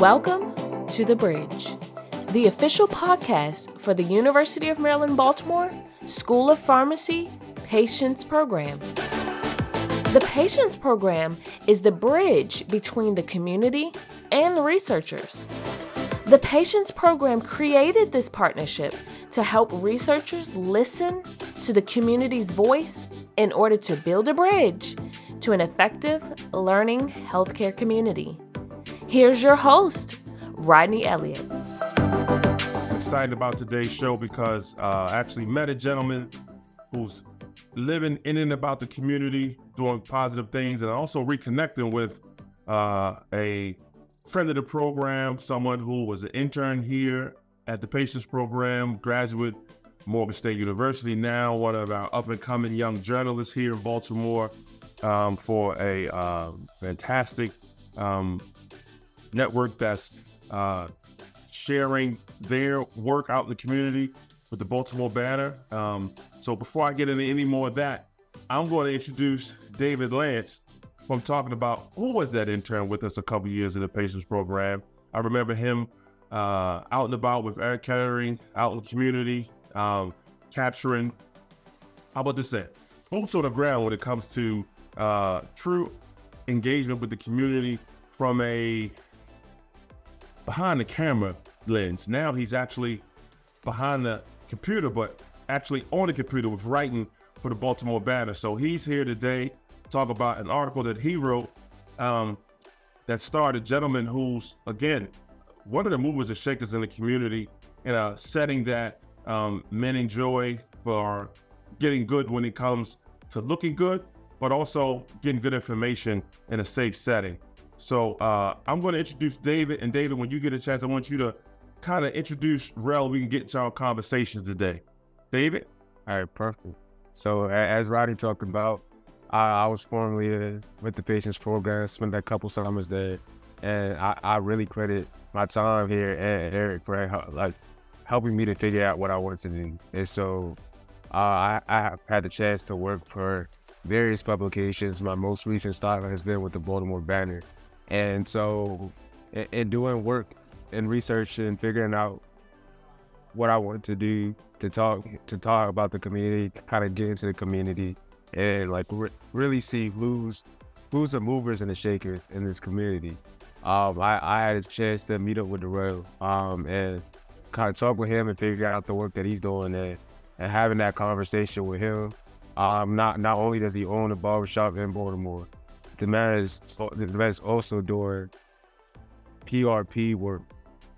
Welcome to The Bridge, the official podcast for the University of Maryland Baltimore School of Pharmacy Patients Program. The Patients Program is the bridge between the community and the researchers. The Patients Program created this partnership to help researchers listen to the community's voice in order to build a bridge to an effective learning healthcare community. Here's your host, Rodney Elliott. Excited about today's show because uh, I actually met a gentleman who's living in and about the community, doing positive things, and also reconnecting with uh, a friend of the program, someone who was an intern here at the Patients Program, graduate Morgan State University, now one of our up and coming young journalists here in Baltimore um, for a uh, fantastic um, network that's uh, sharing their work out in the community with the Baltimore Banner. Um, so before I get into any more of that, I'm going to introduce David Lance. I'm talking about who was that intern with us a couple years in the patients program. I remember him uh, out and about with Eric Kettering, out in the community, um, capturing, how about this say, boots on the ground when it comes to uh, true engagement with the community from a behind the camera lens. Now he's actually behind the computer, but actually on the computer with writing for the Baltimore Banner. So he's here today to talk about an article that he wrote um, that starred a gentleman who's, again, one of the movers and shakers in the community in a setting that um, men enjoy for getting good when it comes to looking good, but also getting good information in a safe setting. So uh, I'm going to introduce David. And David, when you get a chance, I want you to kind of introduce Rel. We can get to our conversations today. David? All right, perfect. So as Roddy talked about, I, I was formerly uh, with the patients program, spent a couple summers there, and I, I really credit my time here and Eric for like helping me to figure out what I wanted to do. And so uh, I, I had the chance to work for various publications. My most recent stop has been with the Baltimore Banner. And so, in, in doing work and research and figuring out what I wanted to do to talk to talk about the community, kind of get into the community, and like re- really see who's who's the movers and the shakers in this community. Um, I, I had a chance to meet up with Derel um, and kind of talk with him and figure out the work that he's doing and, and having that conversation with him. Um, not not only does he own a barbershop in Baltimore, the man is the man is also doing PRP work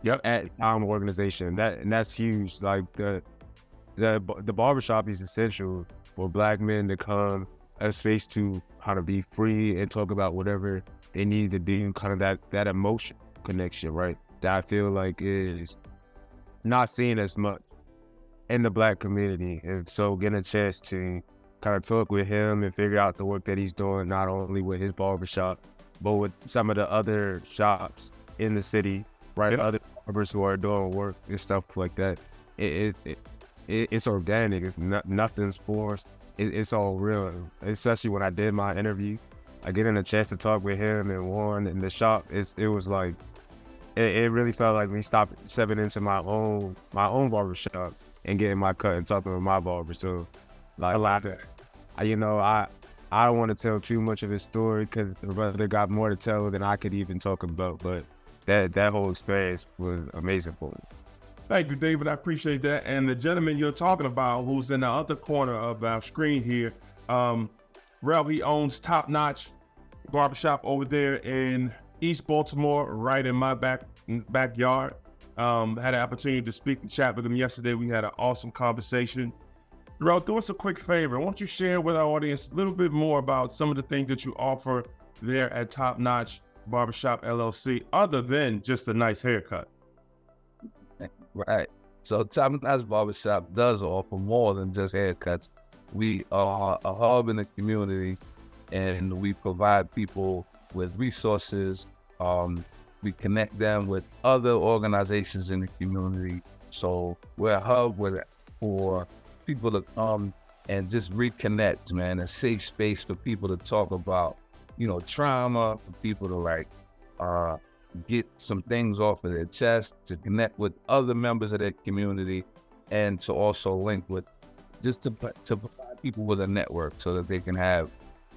yep. at our organization. That and that's huge. Like the the the barbershop is essential for black men to come a space to kind of be free and talk about whatever they need to do, kind of that that emotion connection, right? That I feel like is not seen as much in the black community. And so getting a chance to kind of talk with him and figure out the work that he's doing, not only with his barbershop, but with some of the other shops in the city, right? Yep. Other barbers who are doing work and stuff like that. It, it, it it's organic. It's not, nothing's forced. It, it's all real. Especially when I did my interview, I getting a chance to talk with him and Warren in the shop. It's, it was like it, it really felt like me stopping stepping into my own my own barbershop and getting my cut and talking with my barber. So like a lot of, you know, I I don't want to tell too much of his story because the brother got more to tell than I could even talk about. But that that whole experience was amazing for me. Thank you, David. I appreciate that. And the gentleman you're talking about, who's in the other corner of our screen here, um, Ralph, he owns Top Notch Barbershop over there in East Baltimore, right in my back backyard. Um, had an opportunity to speak and chat with him yesterday. We had an awesome conversation. Ralph, do us a quick favor. Why don't you share with our audience a little bit more about some of the things that you offer there at Top Notch Barbershop LLC, other than just a nice haircut? Right. So Top Notch Barbershop does offer more than just haircuts. We are a hub in the community, and we provide people with resources. Um, we connect them with other organizations in the community. So we're a hub with, for people to come and just reconnect, man. A safe space for people to talk about, you know, trauma, for people to like uh, get some things off of their chest, to connect with other members of their community, and to also link with just to to provide people with a network so that they can have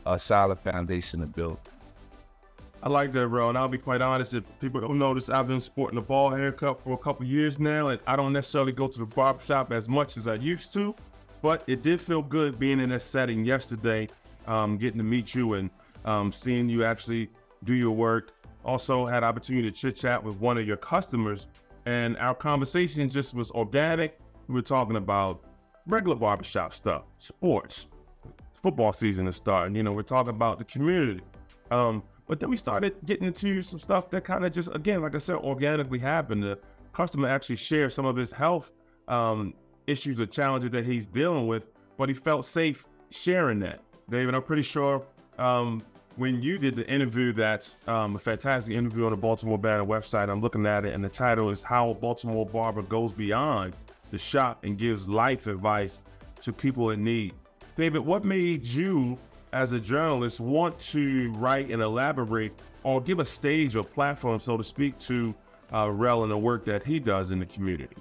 a solid foundation to build. I like that, bro. And I'll be quite honest, if people don't notice, I've been sporting a ball haircut for a couple years now, and I don't necessarily go to the barbershop as much as I used to, but it did feel good being in that setting yesterday, um, getting to meet you and um, seeing you actually do your work. Also had opportunity to chit chat with one of your customers, and our conversation just was organic. We were talking about regular barbershop stuff, sports, football season is starting. You know, we're talking about the community. Um, but then we started getting into some stuff that kind of just, again, like I said, organically happened. The customer actually shared some of his health um, issues or challenges that he's dealing with, but he felt safe sharing that. David, I'm pretty sure um, when you did the interview, that's um, a fantastic interview on the Baltimore Banner website. I'm looking at it, and the title is How a Baltimore Barber Goes Beyond the Shop and Gives Life Advice to People in Need. David, what made you as a journalist want to write and elaborate or give a stage or platform, so to speak, to uh, Rel and the work that he does in the community?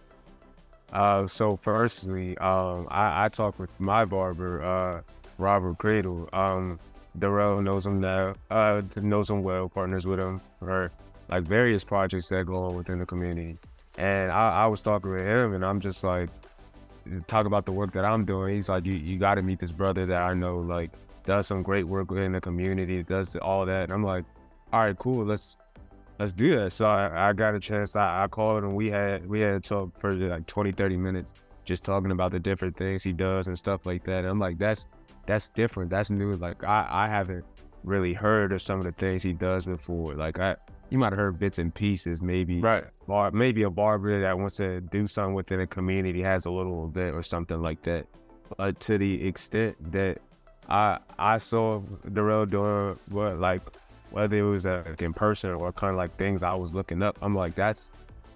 Uh, so firstly, um, I, I talked with my barber, uh, Robert Cradle. Um, Derel knows him now, uh, knows him well, partners with him for like various projects that go on within the community. And I, I was talking with him, and I'm just like, talk about the work that I'm doing. He's like, you, you got to meet this brother that I know, like, does some great work in the community, does all that. And I'm like, all right, cool, let's let's do that. So I, I got a chance. I, I called and we had we had to talk for like 20, 30 minutes, just talking about the different things he does and stuff like that. And I'm like, that's that's different. That's new. Like I, I haven't really heard of some of the things he does before. Like I you might have heard bits and pieces, maybe right, bar, maybe a barber that wants to do something within a community has a little bit or something like that. But to the extent that I I saw Derel doing what like whether it was uh, in person or kind of like things I was looking up, I'm like that's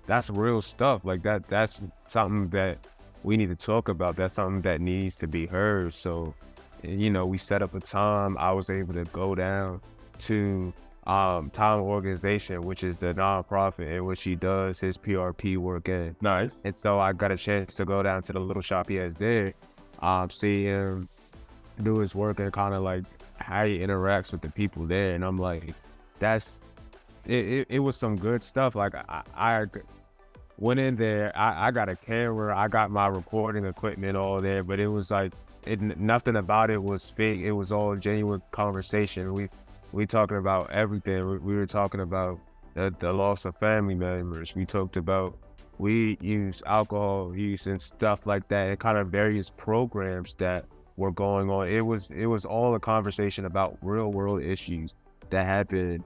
that's real stuff. Like that that's something that we need to talk about. That's something that needs to be heard. So, you know, we set up a time. I was able to go down to um, Time Organization, which is the nonprofit in which he does his PRP work in. Nice. And so I got a chance to go down to the little shop he has there, um, see him do his work and kind of like how he interacts with the people there. And I'm like, that's it. It, it was some good stuff. Like I, I went in there. I, I got a camera. I got my recording equipment all there, but it was like it. Nothing about it was fake. It was all genuine conversation. We we talking about everything. We, we were talking about the, the loss of family members. We talked about we use alcohol use and stuff like that, and kind of various programs that were going on. It was it was all a conversation about real world issues that happen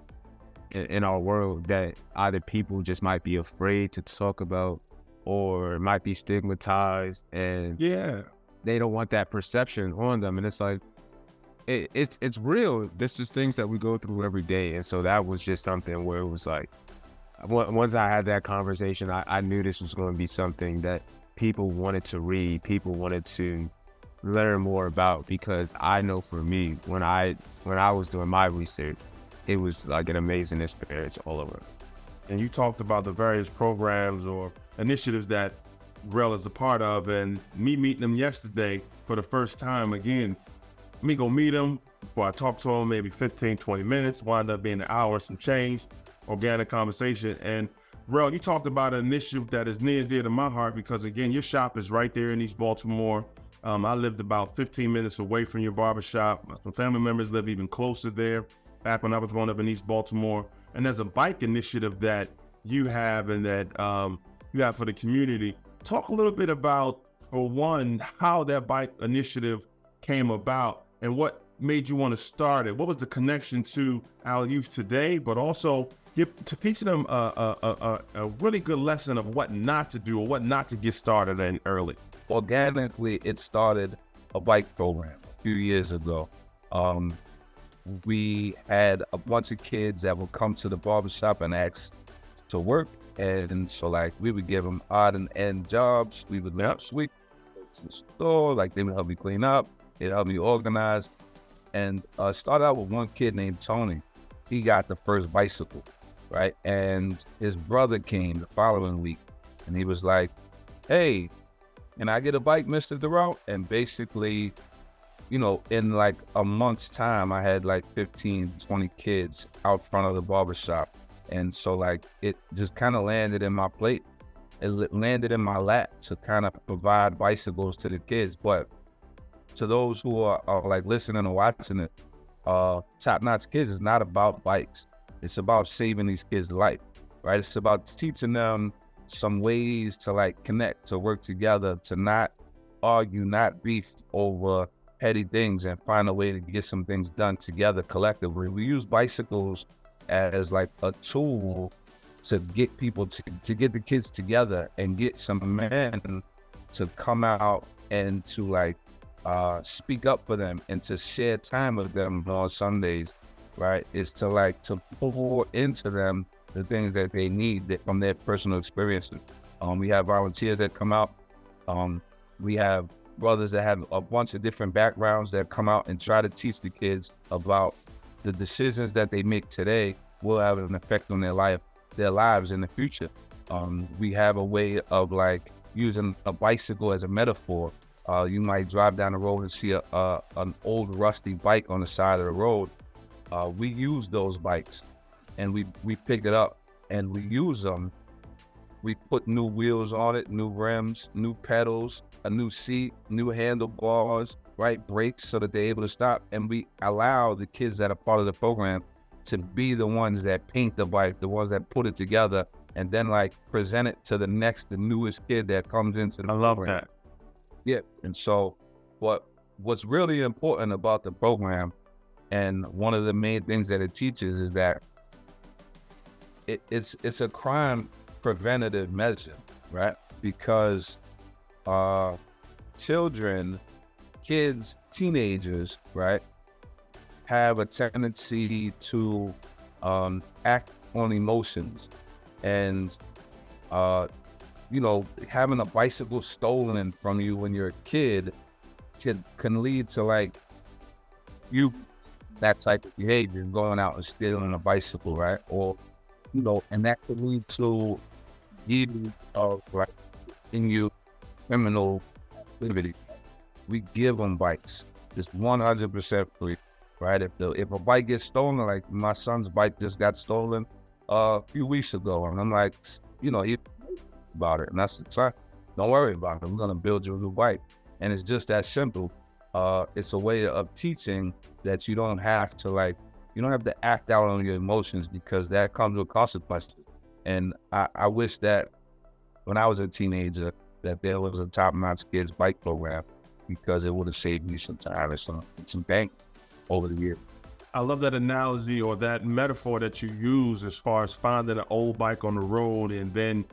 in, in our world that either people just might be afraid to talk about or might be stigmatized and yeah they don't want that perception on them and it's like it, it's it's real. This is things that we go through every day, and so that was just something where it was like, once I had that conversation, I, I knew this was going to be something that people wanted to read, people wanted to learn more about, because I know for me, when I when I was doing my research, it was like an amazing experience all over. And you talked about the various programs or initiatives that Rel is a part of, and me meeting them yesterday for the first time again me go meet him before I talk to him, maybe 15, 20 minutes, wind up being an hour, some change, organic conversation. And Rel, you talked about an initiative that is near and dear to my heart because again, your shop is right there in East Baltimore. Um, I lived about 15 minutes away from your barbershop. Some family members live even closer there back when I was growing up in East Baltimore. And there's a bike initiative that you have and that um, you have for the community. Talk a little bit about, for one, how that bike initiative came about and what made you want to start it? What was the connection to our youth today, but also give, to teach them a, a, a, a, really good lesson of what not to do or what not to get started in early? Organically, it started a bike program a few years ago. Um, we had a bunch of kids that would come to the barbershop and ask to work. And so, like, we would give them odd and end jobs. We would yep. sweep to the store, like, they would help me clean up it helped me organize. And uh, started out with one kid named Tony. He got the first bicycle. Right? And his brother came the following week, and he was like, "Hey, can I get a bike, Mister Derel?" And basically, you know, in like a month's time, I had like 15, 20 kids out front of the barbershop. And so, like, it just kind of landed in my plate. It landed in my lap to kind of provide bicycles to the kids. But to those who are, are like listening or watching it, uh, Top Notch Kids is not about bikes. It's about saving these kids' life, right? It's about teaching them some ways to like connect, to work together, to not argue, not beef over petty things and find a way to get some things done together collectively. We use bicycles as like a tool to get people to, to get the kids together and get some men to come out and to like uh, speak up for them and to share time with them on Sundays, right? Is to like to pour into them the things that they need that, from their personal experiences. Um, we have volunteers that come out. Um, we have brothers that have a bunch of different backgrounds that come out and try to teach the kids about the decisions that they make today will have an effect on their life, their lives in the future. Um, we have a way of like using a bicycle as a metaphor. Uh, you might drive down the road and see a, a, an old rusty bike on the side of the road. Uh, we use those bikes, and we we pick it up and we use them. We put new wheels on it, new rims, new pedals, a new seat, new handlebars, right brakes, so that they're able to stop. And we allow the kids that are part of the program to be the ones that paint the bike, the ones that put it together, and then like present it to the next, the newest kid that comes into the I love program. that. Yeah. And so what what's really important about the program and one of the main things that it teaches is that it, it's it's a crime preventative measure, right? Because uh children, kids, teenagers, right, have a tendency to um act on emotions and uh you know, having a bicycle stolen from you when you're a kid can can lead to like you that type of behavior, going out and stealing a bicycle, right? Or you know, and that could lead to you of in you criminal activity. We give them bikes. It's one hundred percent free, right? If the if a bike gets stolen, like my son's bike just got stolen uh, a few weeks ago, and I'm like, you know, he about it. And that's the time. Don't worry about it. We're gonna build you a new bike. And it's just that simple. Uh, it's a way of teaching that you don't have to like you don't have to act out on your emotions because that comes with consequences. And I, I wish that when I was a teenager that there was a top notch kids bike program because it would have saved me some time and some some bank over the years. I love that analogy or that metaphor that you use as far as finding an old bike on the road and then,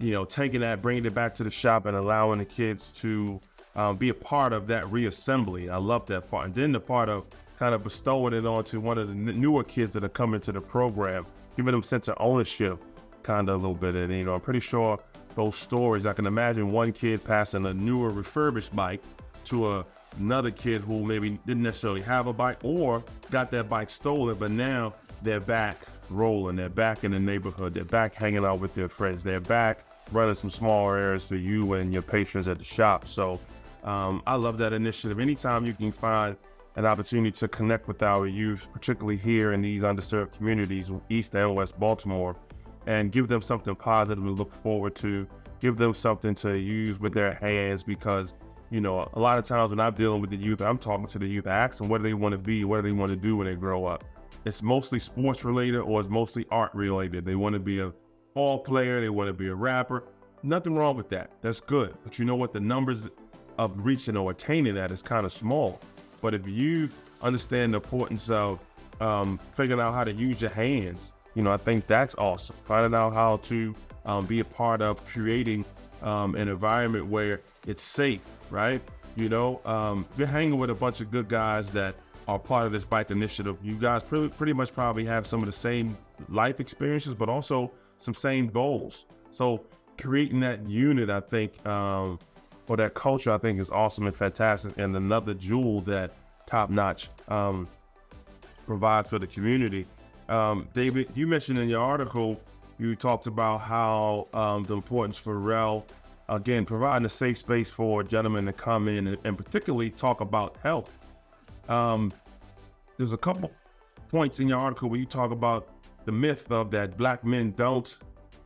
you know, taking that, bringing it back to the shop and allowing the kids to um, be a part of that reassembly. I love that part. And then the part of kind of bestowing it onto one of the newer kids that are coming to the program, giving them sense of ownership kind of a little bit. And, you know, I'm pretty sure those stories, I can imagine one kid passing a newer refurbished bike to a another kid who maybe didn't necessarily have a bike or got that bike stolen, but now they're back rolling. They're back in the neighborhood. They're back hanging out with their friends. They're back running some small errands for you and your patrons at the shop. So um, I love that initiative. Anytime you can find an opportunity to connect with our youth, particularly here in these underserved communities, East and West Baltimore, and give them something positive to look forward to, give them something to use with their hands because you know, a lot of times when I'm dealing with the youth, I'm talking to the youth, I ask them what do they want to be, what do they want to do when they grow up. It's mostly sports related or it's mostly art related. They want to be a ball player, they want to be a rapper. Nothing wrong with that. That's good. But you know what? The numbers of reaching or attaining that is kind of small. But if you understand the importance of um, figuring out how to use your hands, you know, I think that's awesome. Finding out how to um, be a part of creating um, an environment where it's safe, right? You know, um, if you're hanging with a bunch of good guys that are part of this bike initiative, you guys pretty, pretty much probably have some of the same life experiences, but also some same goals. So creating that unit, I think, um, or that culture, I think is awesome and fantastic. And another jewel that Top Notch um, provides for the community. Um, David, you mentioned in your article, you talked about how um, the importance for REL, again, providing a safe space for gentlemen to come in and, and particularly talk about health. Um, there's a couple points in your article where you talk about the myth of that black men don't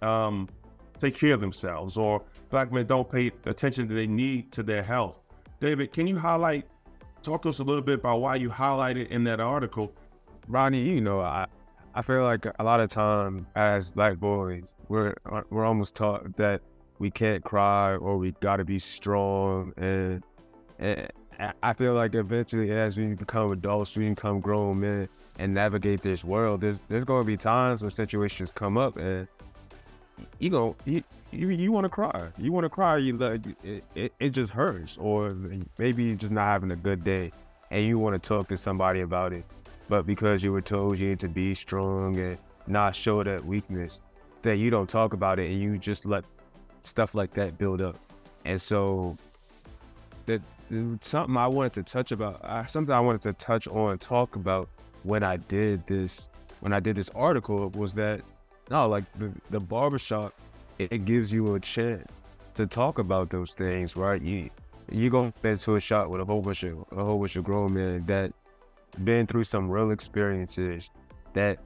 um, take care of themselves or black men don't pay attention that they need to their health. David, can you highlight, talk to us a little bit about why you highlighted in that article? Ronnie, you know, I, I feel like a lot of time as black boys, we're we're almost taught that we can't cry or we got to be strong, and, and I feel like eventually, as we become adults, we become grown men and navigate this world. There's there's to be times when situations come up, and you know, you you, you want to cry. You want to cry. You like it, it, it just hurts, or maybe you're just not having a good day, and you want to talk to somebody about it. But because you were told you need to be strong and not show that weakness, that you don't talk about it, and you just let stuff like that build up. And so, that something I wanted to touch about, something I wanted to touch on, talk about when I did this, when I did this article was that no, like the, the barbershop, it, it gives you a chance to talk about those things, right? You you go into a shop with a whole bunch of a whole bunch of grown men that been through some real experiences that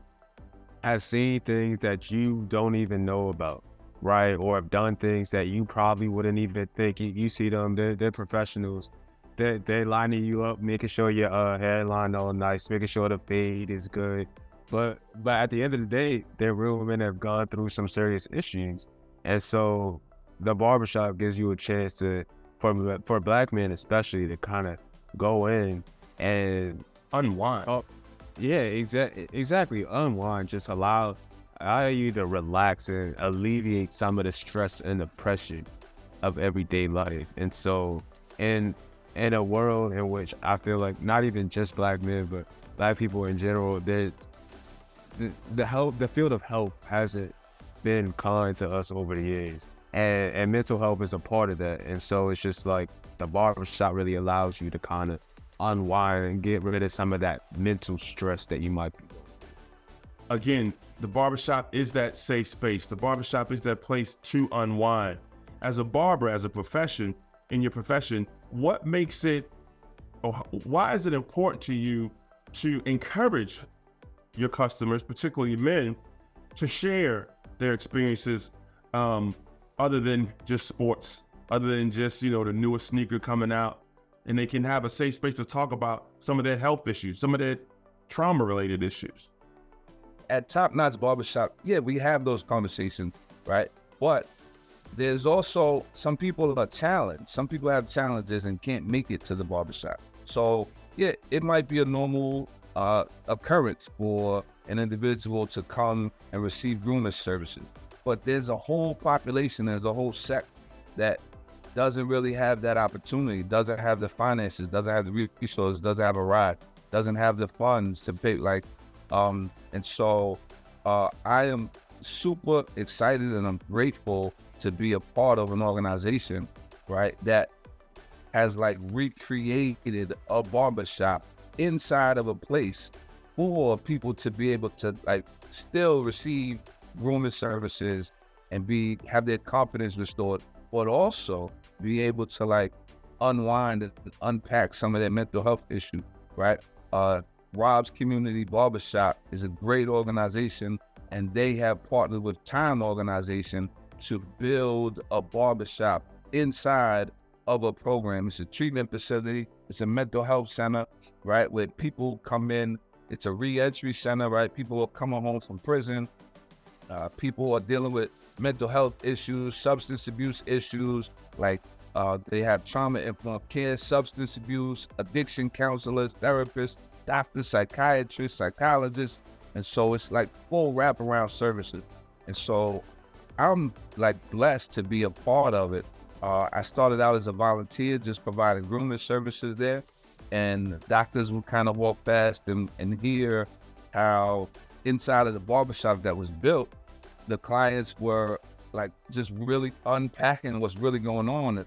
have seen things that you don't even know about, right? Or have done things that you probably wouldn't even think. You, you see them, they're, they're professionals. They're, they're lining you up, making sure your uh, hairline all nice, making sure the fade is good, but but at the end of the day, they're real women that have gone through some serious issues. And so the barbershop gives you a chance to for for black men especially to kind of go in and unwind. Oh, yeah, exactly exactly. Unwind. Just allow allow you to relax and alleviate some of the stress and the pressure of everyday life. And so in in a world in which I feel like not even just black men, but black people in general, there's the, health, the field of health hasn't been kind to us over the years, and and mental health is a part of that. And so it's just like the barbershop really allows you to kind of unwind and get rid of some of that mental stress that you might be. Again, the barbershop is that safe space. The barbershop is that place to unwind. As a barber, as a profession, in your profession, what makes it, or why is it important to you to encourage your customers, particularly men, to share their experiences um, other than just sports, other than just, you know, the newest sneaker coming out. And they can have a safe space to talk about some of their health issues, some of their trauma related issues. At Top Notch Barbershop, yeah, we have those conversations, right? But there's also some people are challenged. Some people have challenges and can't make it to the barbershop. So, yeah, it might be a normal uh, occurrence for an individual to come and receive grooming services. But there's a whole population, there's a whole sect that doesn't really have that opportunity, doesn't have the finances, doesn't have the resources, doesn't have a ride, doesn't have the funds to pay. Like, um, and so uh, I am super excited and I'm grateful to be a part of an organization, right, that has like recreated a barbershop inside of a place for people to be able to like still receive grooming services and be have their confidence restored, but also be able to like unwind and unpack some of their mental health issue, right? Uh, Rob's Community Barbershop is a great organization, and they have partnered with Time Organization to build a barbershop inside of a program. It's a treatment facility, it's a mental health center, right? Where people come in, it's a reentry center, right? People are coming home from prison. Uh, people are dealing with mental health issues, substance abuse issues, like uh, they have trauma informed care, substance abuse, addiction counselors, therapists, doctors, psychiatrists, psychologists. And so it's like full wraparound services. And so I'm like blessed to be a part of it uh, I started out as a volunteer, just providing grooming services there, and doctors would kind of walk past and, and hear how inside of the barbershop that was built, the clients were like just really unpacking what's really going on.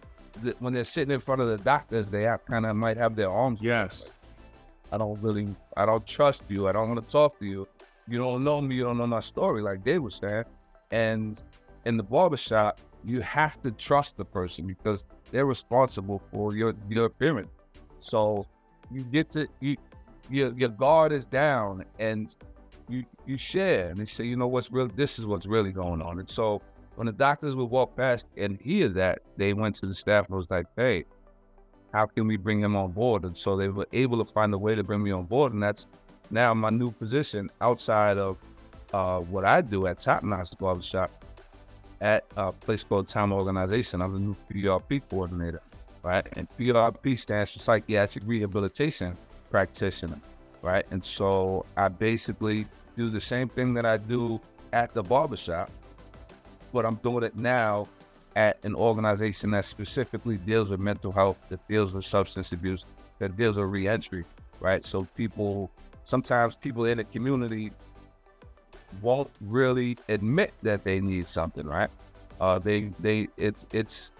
When they're sitting in front of the doctors, they kind of might have their arms. Yes. I don't really, I don't trust you. I don't want to talk to you. you don't know me, you don't know my story, like they was saying. And in the barbershop, you have to trust the person because they're responsible for your your appearance. So you get to you your your guard is down and you you share and they say, you know what's real this is what's really going on. And so when the doctors would walk past and hear that, they went to the staff and was like, hey, how can we bring him on board? And so they were able to find a way to bring me on board. And that's now my new position outside of uh, what I do at Top Notch Barbershop at a place called Time Organization. I'm the new PRP coordinator, right? And PRP stands for Psychiatric Rehabilitation Practitioner, right? And so I basically do the same thing that I do at the barbershop, but I'm doing it now at an organization that specifically deals with mental health, that deals with substance abuse, that deals with reentry, right? So people, sometimes people in the community won't really admit that they need something, right? Uh, they, they, it's, it's,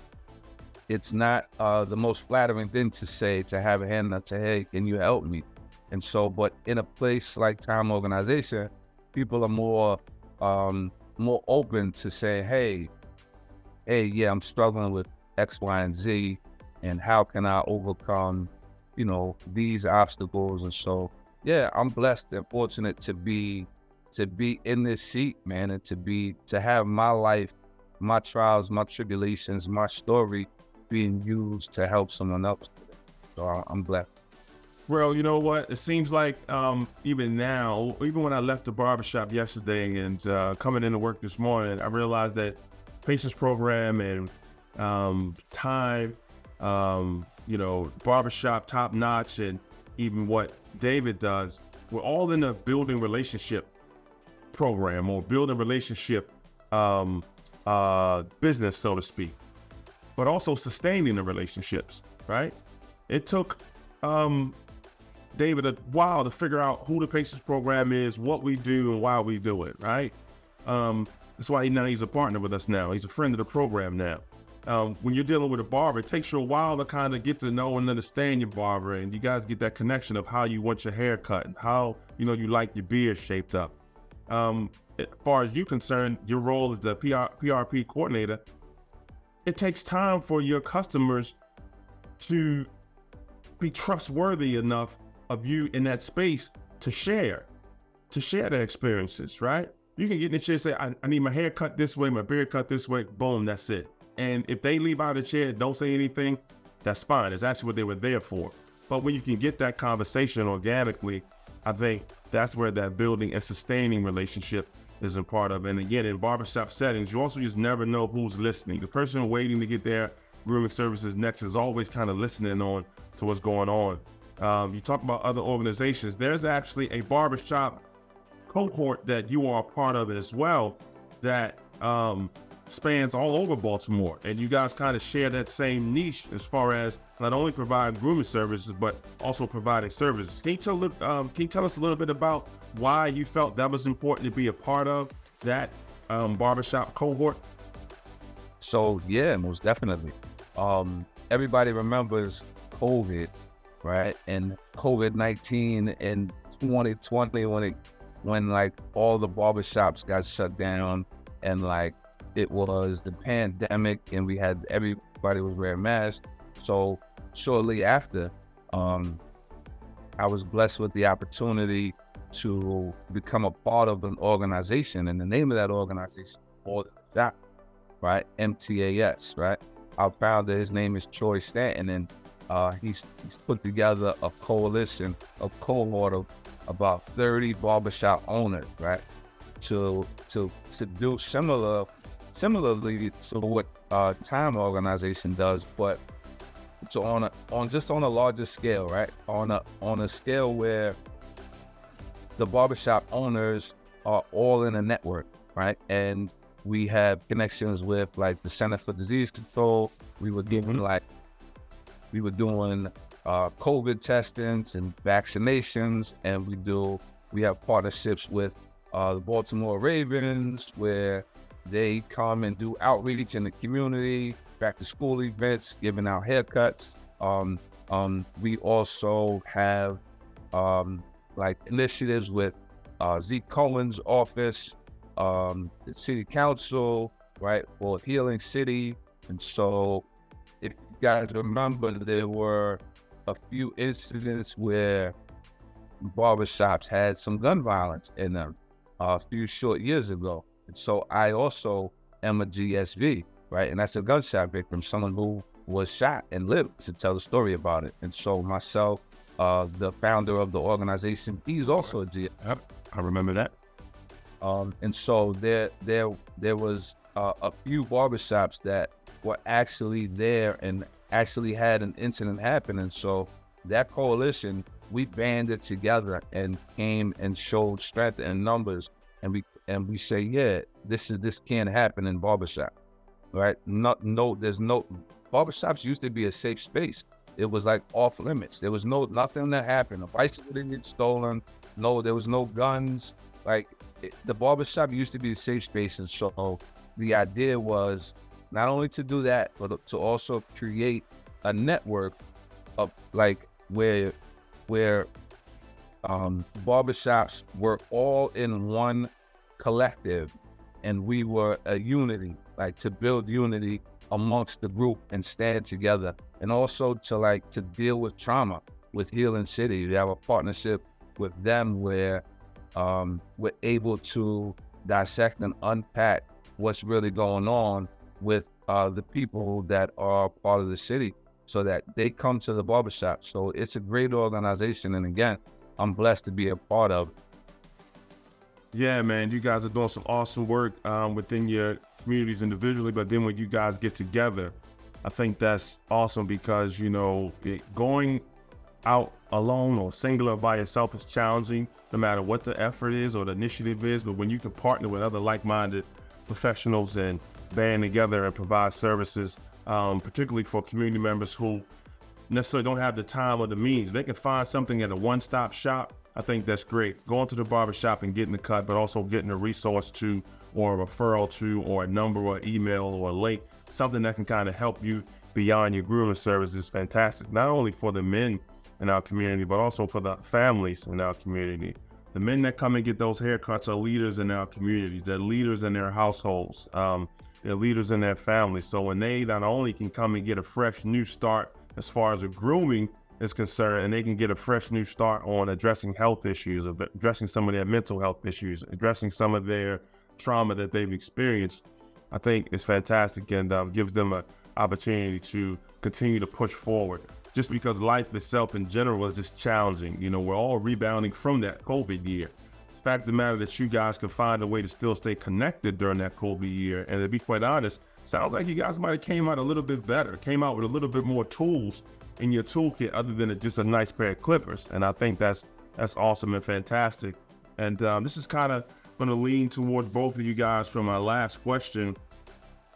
it's not uh, the most flattering thing to say to have a hand up to hey, can you help me? And so, but in a place like Time Organization, people are more um, more open to say, hey, hey, yeah, I'm struggling with X, Y, and Z, and how can I overcome, you know, these obstacles? And so, yeah, I'm blessed and fortunate to be to be in this seat, man, and to be to have my life, my trials, my tribulations, my story being used to help someone else. So I'm blessed. Well, you know what? It seems like um, even now, even when I left the barbershop yesterday and uh, coming into work this morning, I realized that patience program and um, time, um, you know, barbershop top notch, and even what David does, we're all in a building relationship program or build a relationship um, uh, business, so to speak, but also sustaining the relationships, right? It took um, David a while to figure out who the patients program is, what we do, and why we do it, right? Um, that's why he, now he's a partner with us now. He's a friend of the program now. Um, when you're dealing with a barber, it takes you a while to kind of get to know and understand your barber, and you guys get that connection of how you want your hair cut and how you know you like your beard shaped up. Um, as far as you're concerned, your role as the PR, PRP coordinator, it takes time for your customers to be trustworthy enough of you in that space to share, to share their experiences, right? You can get in the chair and say, I, I need my hair cut this way, my beard cut this way, boom, that's it. And if they leave out of the chair, don't say anything, that's fine. It's actually what they were there for. But when you can get that conversation organically, I think that's where that building and sustaining relationship is a part of. And again, in barbershop settings, you also just never know who's listening. The person waiting to get their grooming services next is always kind of listening on to what's going on. Um, you talk about other organizations. There's actually a barbershop cohort that you are a part of as well that um, spans all over Baltimore. And you guys kind of share that same niche as far as not only providing grooming services, but also providing services. Can you tell, um, can you tell us a little bit about why you felt that was important to be a part of that um, barbershop cohort? So, yeah, most definitely. Um, everybody remembers COVID, right? And COVID 19 in 2020 when it when like all the barbershops got shut down and like it was the pandemic and we had everybody was wearing masks. So shortly after, um, I was blessed with the opportunity to become a part of an organization, and the name of that organization is that, right? MTAS, right? Our founder, his name is Troy Stanton, and uh, he's he's put together a coalition, a cohort of about 30 barbershop owners, right? To to to do similar similarly to what uh, Time Organization does, but so on a, on just on a larger scale, right? On a on a scale where the barbershop owners are all in a network, right? And we have connections with like the Center for Disease Control. We were giving like we were doing uh, COVID testings and vaccinations, and we do we have partnerships with uh, the Baltimore Ravens where they come and do outreach in the community, back to school events, giving out haircuts. Um, um, we also have um, like initiatives with uh, Zeke Cohen's office, um, the city council, right, for Healing City. And so, if you guys remember, there were a few incidents where barbershops had some gun violence in them uh, a few short years ago. And so, I also am a GSV, right? And that's a gunshot victim, someone who was shot and lived to tell the story about it. And so, myself, uh, the founder of the organization, he's also a GSV. Yep, I remember that. Um, and so there, there, there was uh, a few barbershops that were actually there and actually had an incident happen. And so that coalition, we banded together and came and showed strength and numbers. And we and we say, yeah, this is this can't happen in barbershop, right? Not no, there's no barbershops used to be a safe space. It was like off limits. There was no nothing that happened. A bicycle didn't get stolen. No, there was no guns. Like it, the barbershop used to be a safe space, and so the idea was not only to do that, but to also create a network of like where where um, barbershops were all in one collective and we were a unity, like to build unity amongst the group and stand together. And also to like to deal with trauma with Healing City. We have a partnership with them where um, we're able to dissect and unpack what's really going on with uh, the people that are part of the city so that they come to the barbershop. So it's a great organization. And again, I'm blessed to be a part of. Yeah, man, you guys are doing some awesome work um, within your communities individually, but then when you guys get together, I think that's awesome because you know it, going out alone or singular by yourself is challenging, no matter what the effort is or the initiative is. But when you can partner with other like-minded professionals and band together and provide services, um, particularly for community members who necessarily don't have the time or the means, they can find something at a one-stop shop I think that's great. Going to the barbershop and getting the cut, but also getting a resource to, or a referral to, or a number, or email, or a link, something that can kind of help you beyond your grooming service is fantastic. Not only for the men in our community, but also for the families in our community. The men that come and get those haircuts are leaders in our communities. They're leaders in their households. Um, they're leaders in their families. So when they not only can come and get a fresh new start as far as a grooming is concerned, and they can get a fresh new start on addressing health issues, addressing some of their mental health issues, addressing some of their trauma that they've experienced, I think is fantastic and um, gives them an opportunity to continue to push forward. Just because life itself in general is just challenging. You know, we're all rebounding from that COVID year. Fact of the matter that you guys can find a way to still stay connected during that COVID year, and to be quite honest, sounds like you guys might have came out a little bit better, came out with a little bit more tools in your toolkit other than just a nice pair of clippers. And I think that's that's awesome and fantastic. And um, this is kind of going to lean towards both of you guys from my last question.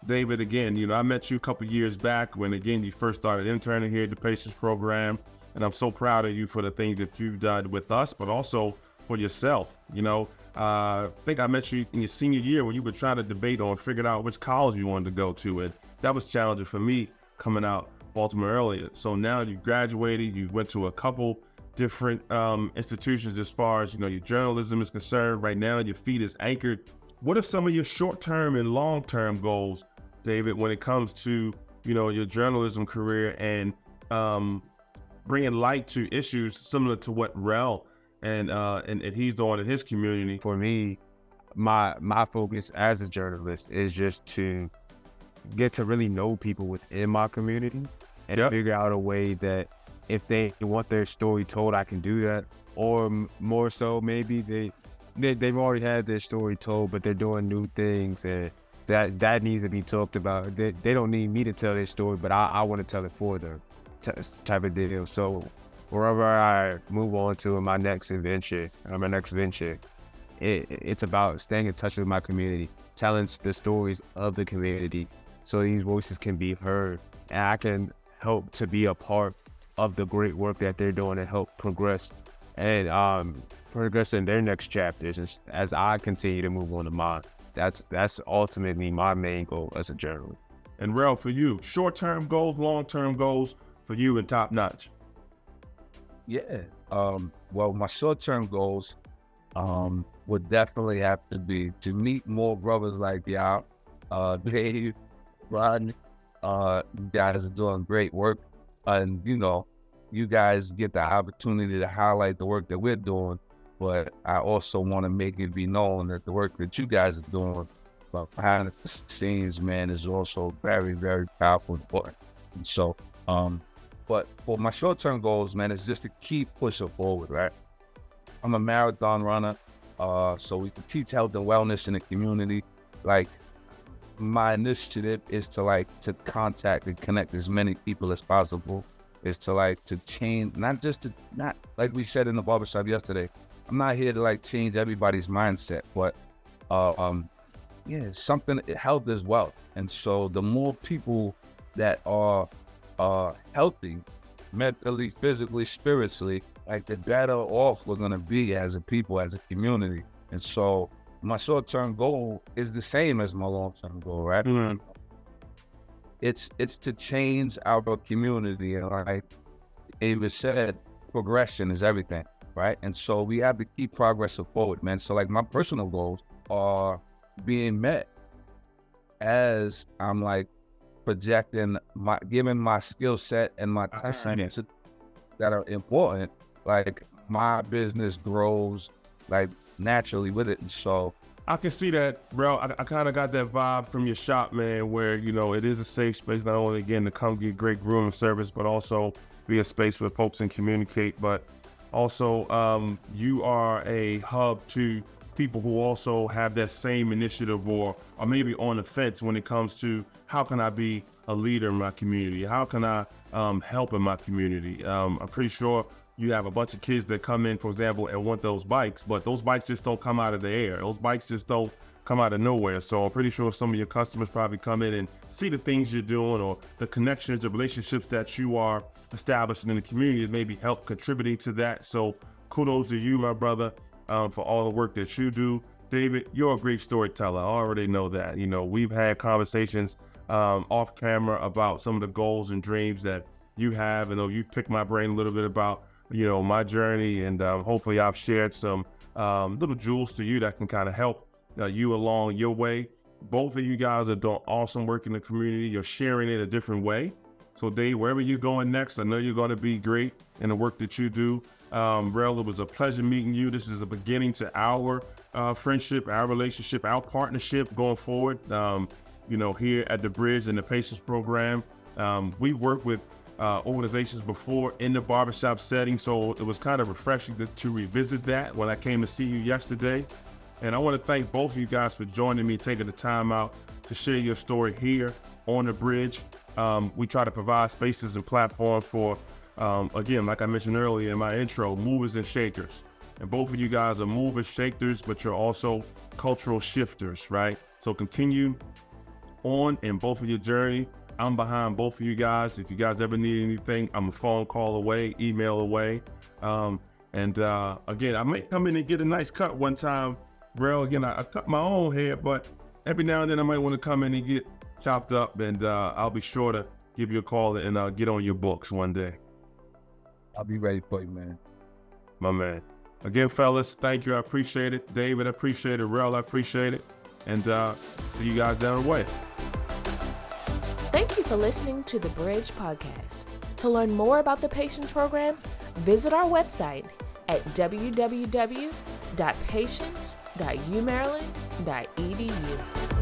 David, again, you know, I met you a couple years back when, again, you first started interning here at the Patients Program. And I'm so proud of you for the things that you've done with us, but also for yourself. You know, uh, I think I met you in your senior year when you were trying to debate on figuring out which college you wanted to go to. And that was challenging for me coming out Baltimore earlier. So now you graduated, you went to a couple different um, institutions as far as you know your journalism is concerned. Right now, your feet is anchored. What are some of your short-term and long-term goals, David, when it comes to you know your journalism career and um, bringing light to issues similar to what Rel and, uh, and and he's doing in his community? For me, my my focus as a journalist is just to get to really know people within my community and yep. figure out a way that if they want their story told, I can do that. Or more so, maybe they, they they've already had their story told, but they're doing new things, and that that needs to be talked about. They, they don't need me to tell their story, but I, I want to tell it for them, type of deal. So wherever I move on to in my next adventure, or my next venture, it, it's about staying in touch with my community, telling the stories of the community, so these voices can be heard, and I can help to be a part of the great work that they're doing and help progress and um, progress in their next chapters as, as I continue to move on to mine. That's that's ultimately my main goal as a journalist. And Rel, for you, short-term goals, long-term goals for you and Top Notch. Yeah. Um, well, my short-term goals um, would definitely have to be to meet more brothers like y'all, uh, Dave, Rodney. Uh, guys are doing great work, and you know, you guys get the opportunity to highlight the work that we're doing. But I also want to make it be known that the work that you guys are doing but behind the scenes, man, is also very, very powerful and important. And so, um, but for my short term goals, man, is just to keep pushing forward, right? I'm a marathon runner, uh, so we can teach health and wellness in the community. Like, my initiative is to like to contact and connect as many people as possible. Is to like to change, not just to not like we said in the barbershop yesterday. I'm not here to like change everybody's mindset, but uh, um, yeah, something health is wealth, and so the more people that are uh healthy, mentally, physically, spiritually, like the better off we're gonna be as a people, as a community. And so my short term goal is the same as my long term goal, right? Mhm. It's it's to change our community, and like Ava said, progression is everything, right? And so we have to keep progressing forward, man. So like my personal goals are being met as I'm like projecting my given my skill set and my talents that are important. Like my business grows like naturally with it. And so I can see that, bro. I, I kind of got that vibe from your shop, man, where you know it is a safe space, not only again to come get great grooming service, but also be a space where folks can communicate. But also, um, you are a hub to people who also have that same initiative, or or maybe on the fence when it comes to how can I be a leader in my community? How can I um, help in my community? Um, I'm pretty sure you have a bunch of kids that come in, for example, and want those bikes, but those bikes just don't come out of the air. Those bikes just don't come out of nowhere. So I'm pretty sure some of your customers probably come in and see the things you're doing or the connections, the relationships that you are establishing in the community that maybe help contributing to that. So kudos to you, my brother, um, for all the work that you do. David, you're a great storyteller. I already know that. You know, we've had conversations um, off camera about some of the goals and dreams that you have. And know you've picked my brain a little bit about, you know, my journey. And um, hopefully I've shared some um, little jewels to you that can kind of help uh, you along your way. Both of you guys are doing awesome work in the community. You're sharing it a different way. So, Dave, wherever you're going next, I know you're going to be great in the work that you do. Um, Rel, it was a pleasure meeting you. This is a beginning to our uh, friendship, our relationship, our partnership going forward. Um, you know, here at the Bridge and the Patients Program, um, we worked with uh, organizations before in the barbershop setting, so it was kind of refreshing to, to revisit that when I came to see you yesterday. And I want to thank both of you guys for joining me, taking the time out to share your story here on the bridge. Um, we try to provide spaces and platforms for, um, again, like I mentioned earlier in my intro, movers and shakers. And both of you guys are movers, shakers, but you're also cultural shifters, right? So continue on in both of your journey. I'm behind both of you guys. If you guys ever need anything, I'm a phone call away, email away. Um, and uh, again, I may come in and get a nice cut one time. Rel, again, I, I cut my own hair, but every now and then I might want to come in and get chopped up, and uh, I'll be sure to give you a call and uh, get on your books one day. I'll be ready for you, man. My man. Again, fellas, thank you. I appreciate it. David, I appreciate it. Rel, I appreciate it. And uh, see you guys down the way. For listening to the Bridge Podcast. To learn more about the Patients Program, visit our website at www.patients.umaryland.edu.